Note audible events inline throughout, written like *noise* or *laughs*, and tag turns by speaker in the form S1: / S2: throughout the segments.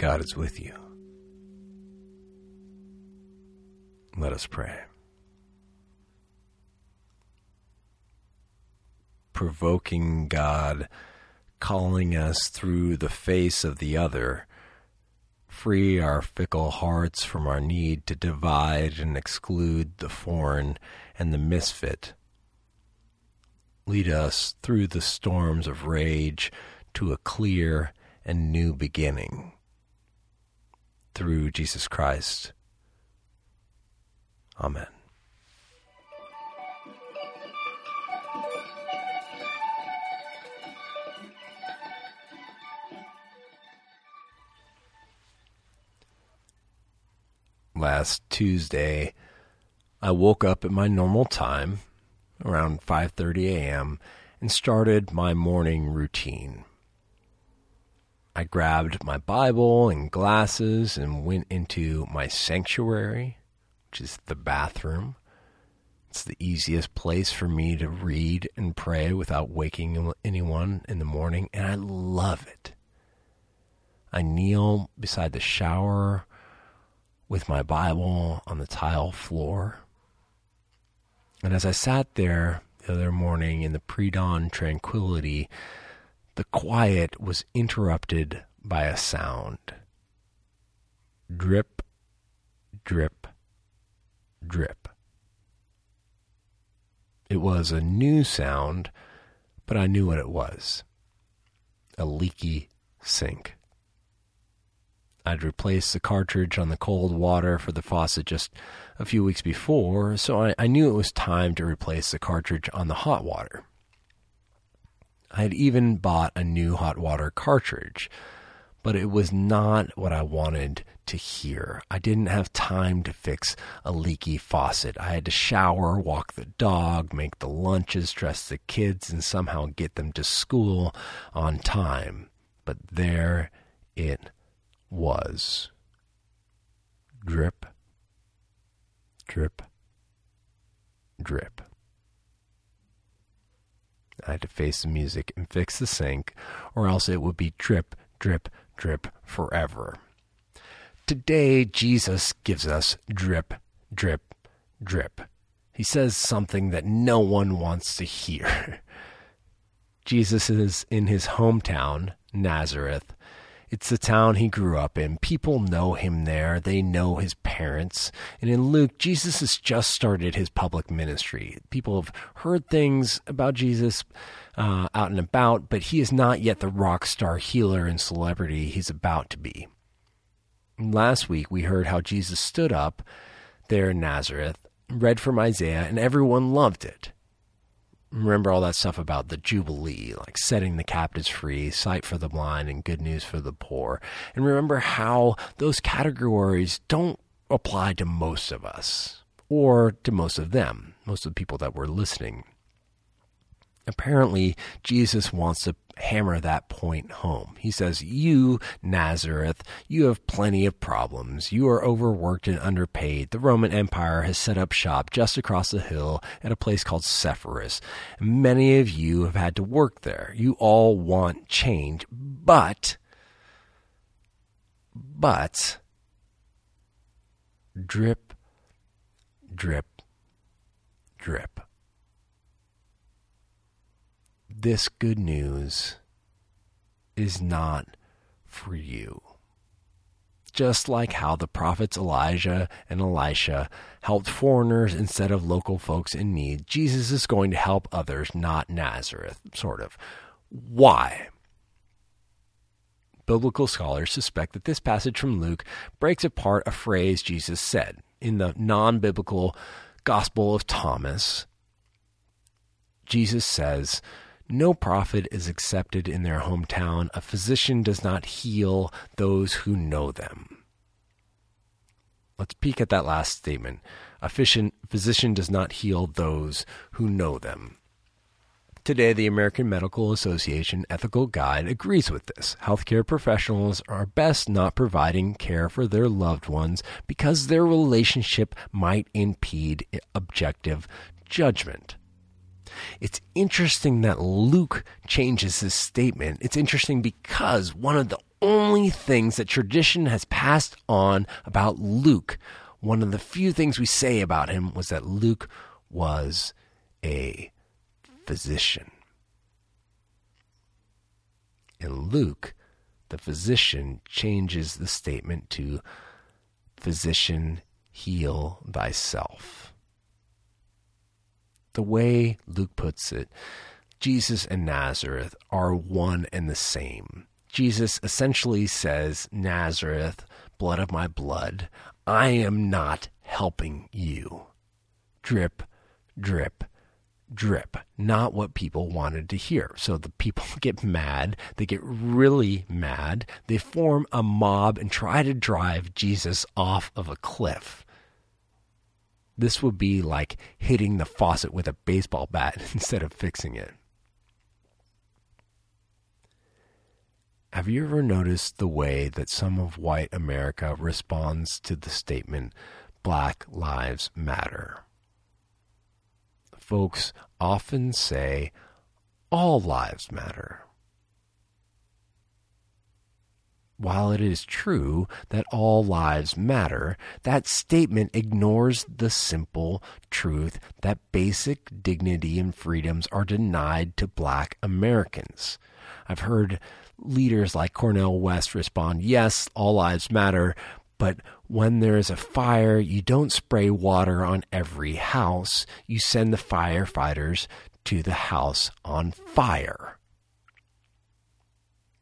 S1: God is with you. Let us pray. Provoking God, calling us through the face of the other, free our fickle hearts from our need to divide and exclude the foreign and the misfit. Lead us through the storms of rage to a clear and new beginning. Through Jesus Christ. Amen. Last Tuesday, I woke up at my normal time, around 5:30 a.m., and started my morning routine. I grabbed my Bible and glasses and went into my sanctuary which is the bathroom. It's the easiest place for me to read and pray without waking anyone in the morning, and I love it. I kneel beside the shower with my Bible on the tile floor. And as I sat there the other morning in the pre dawn tranquility, the quiet was interrupted by a sound drip, drip, drip. It was a new sound, but I knew what it was a leaky sink. I'd replaced the cartridge on the cold water for the faucet just a few weeks before, so I, I, knew it was time to replace the cartridge on the hot water. I had even bought a new hot water cartridge, but it was not what I wanted to hear. I didn't have time to fix a leaky faucet. I had to shower, walk the dog, make the lunches, dress the kids, and somehow get them to school on time. But there it was. Drip, drip, drip. I had to face the music and fix the sink, or else it would be drip, drip, drip forever. Today, Jesus gives us drip, drip, drip. He says something that no one wants to hear. *laughs* Jesus is in his hometown, Nazareth. It's the town he grew up in. People know him there. They know his parents. And in Luke, Jesus has just started his public ministry. People have heard things about Jesus uh, out and about, but he is not yet the rock star healer and celebrity he's about to be. Last week, we heard how Jesus stood up there in Nazareth, read from Isaiah, and everyone loved it. Remember all that stuff about the Jubilee, like setting the captives free, sight for the blind, and good news for the poor. And remember how those categories don't apply to most of us, or to most of them, most of the people that were listening. Apparently, Jesus wants to hammer that point home. He says, You, Nazareth, you have plenty of problems. You are overworked and underpaid. The Roman Empire has set up shop just across the hill at a place called Sepphoris. Many of you have had to work there. You all want change, but, but, drip, drip, drip this good news is not for you. Just like how the prophets Elijah and Elisha helped foreigners instead of local folks in need, Jesus is going to help others, not Nazareth, sort of. Why? Biblical scholars suspect that this passage from Luke breaks apart a phrase Jesus said in the non biblical Gospel of Thomas. Jesus says, no prophet is accepted in their hometown. A physician does not heal those who know them. Let's peek at that last statement. A physician does not heal those who know them. Today, the American Medical Association Ethical Guide agrees with this. Healthcare professionals are best not providing care for their loved ones because their relationship might impede objective judgment. It's interesting that Luke changes his statement. It's interesting because one of the only things that tradition has passed on about Luke. One of the few things we say about him was that Luke was a physician. In Luke, the physician changes the statement to physician, heal thyself. The way Luke puts it, Jesus and Nazareth are one and the same. Jesus essentially says, Nazareth, blood of my blood, I am not helping you. Drip, drip, drip. Not what people wanted to hear. So the people *laughs* get mad. They get really mad. They form a mob and try to drive Jesus off of a cliff. This would be like hitting the faucet with a baseball bat *laughs* instead of fixing it. Have you ever noticed the way that some of white America responds to the statement, Black Lives Matter? Folks often say, All lives matter. While it is true that all lives matter, that statement ignores the simple truth that basic dignity and freedoms are denied to black Americans. I've heard leaders like Cornel West respond, yes, all lives matter, but when there is a fire, you don't spray water on every house. You send the firefighters to the house on fire.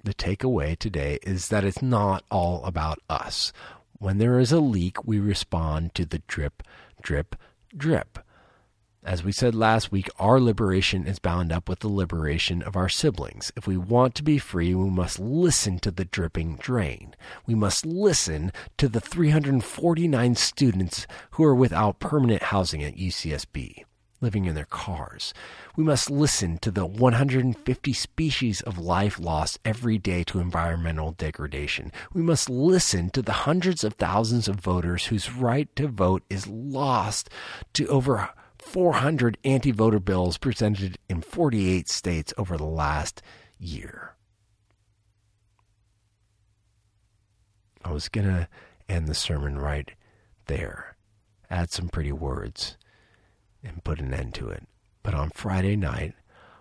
S1: The takeaway today is that it's not all about us. When there is a leak, we respond to the drip, drip, drip. As we said last week, our liberation is bound up with the liberation of our siblings. If we want to be free, we must listen to the dripping drain. We must listen to the 349 students who are without permanent housing at UCSB, living in their cars. We must listen to the 150 species of life lost every day to environmental degradation. We must listen to the hundreds of thousands of voters whose right to vote is lost to over 400 anti voter bills presented in 48 states over the last year. I was going to end the sermon right there, add some pretty words, and put an end to it. But on Friday night,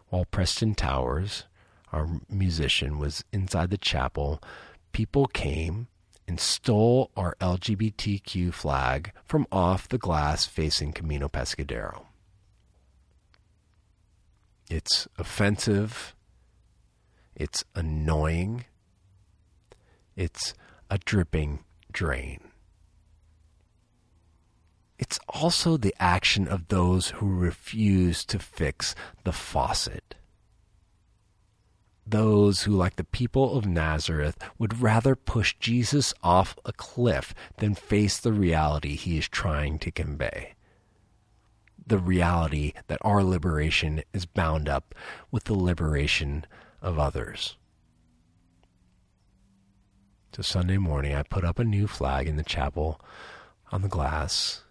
S1: while Preston Towers, our musician, was inside the chapel, people came and stole our LGBTQ flag from off the glass facing Camino Pescadero. It's offensive. It's annoying. It's a dripping drain. It's also the action of those who refuse to fix the faucet those who, like the people of Nazareth, would rather push Jesus off a cliff than face the reality he is trying to convey. The reality that our liberation is bound up with the liberation of others. So Sunday morning, I put up a new flag in the chapel on the glass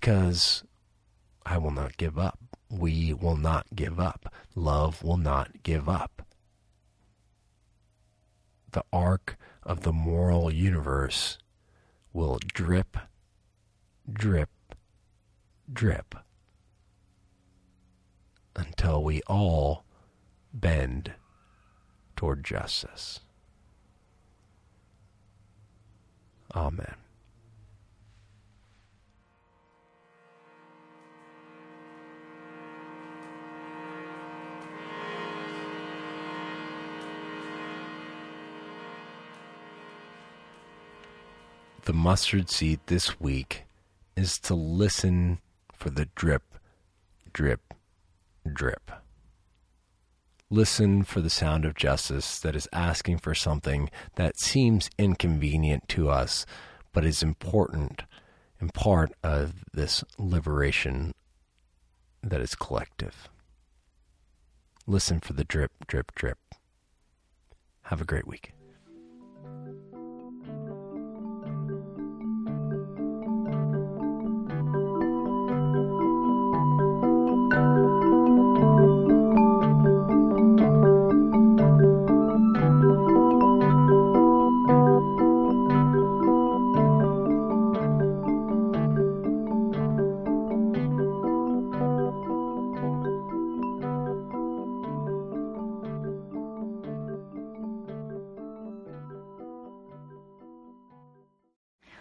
S1: because I will not give up we will not give up. Love will not give up. The arc of the moral universe will drip, drip, drip until we all bend toward justice. Amen. The mustard seed this week is to listen for the drip, drip, drip. Listen for the sound of justice that is asking for something that seems inconvenient to us, but is important and part of this liberation that is collective. Listen for the drip, drip, drip. Have a great week.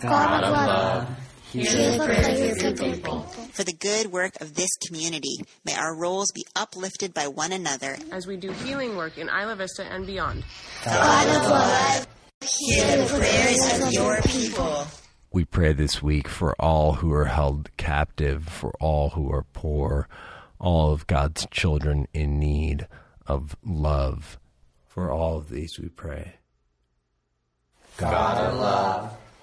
S2: God of love, Hear the prayers of your people.
S3: For the good work of this community, may our roles be uplifted by one another
S4: as we do healing work in Isla Vista and beyond.
S2: God of love, hear the prayers of your people.
S5: We pray this week for all who are held captive, for all who are poor, all of God's children in need of love. For all of these we pray.
S2: God, God of love,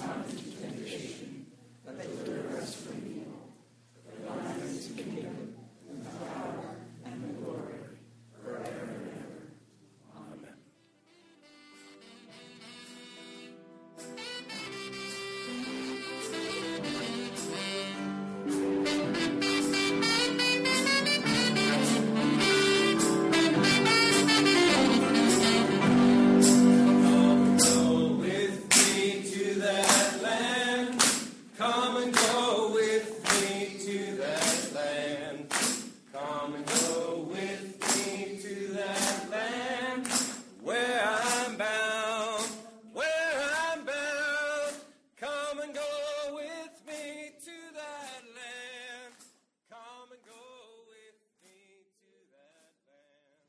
S1: not temptation,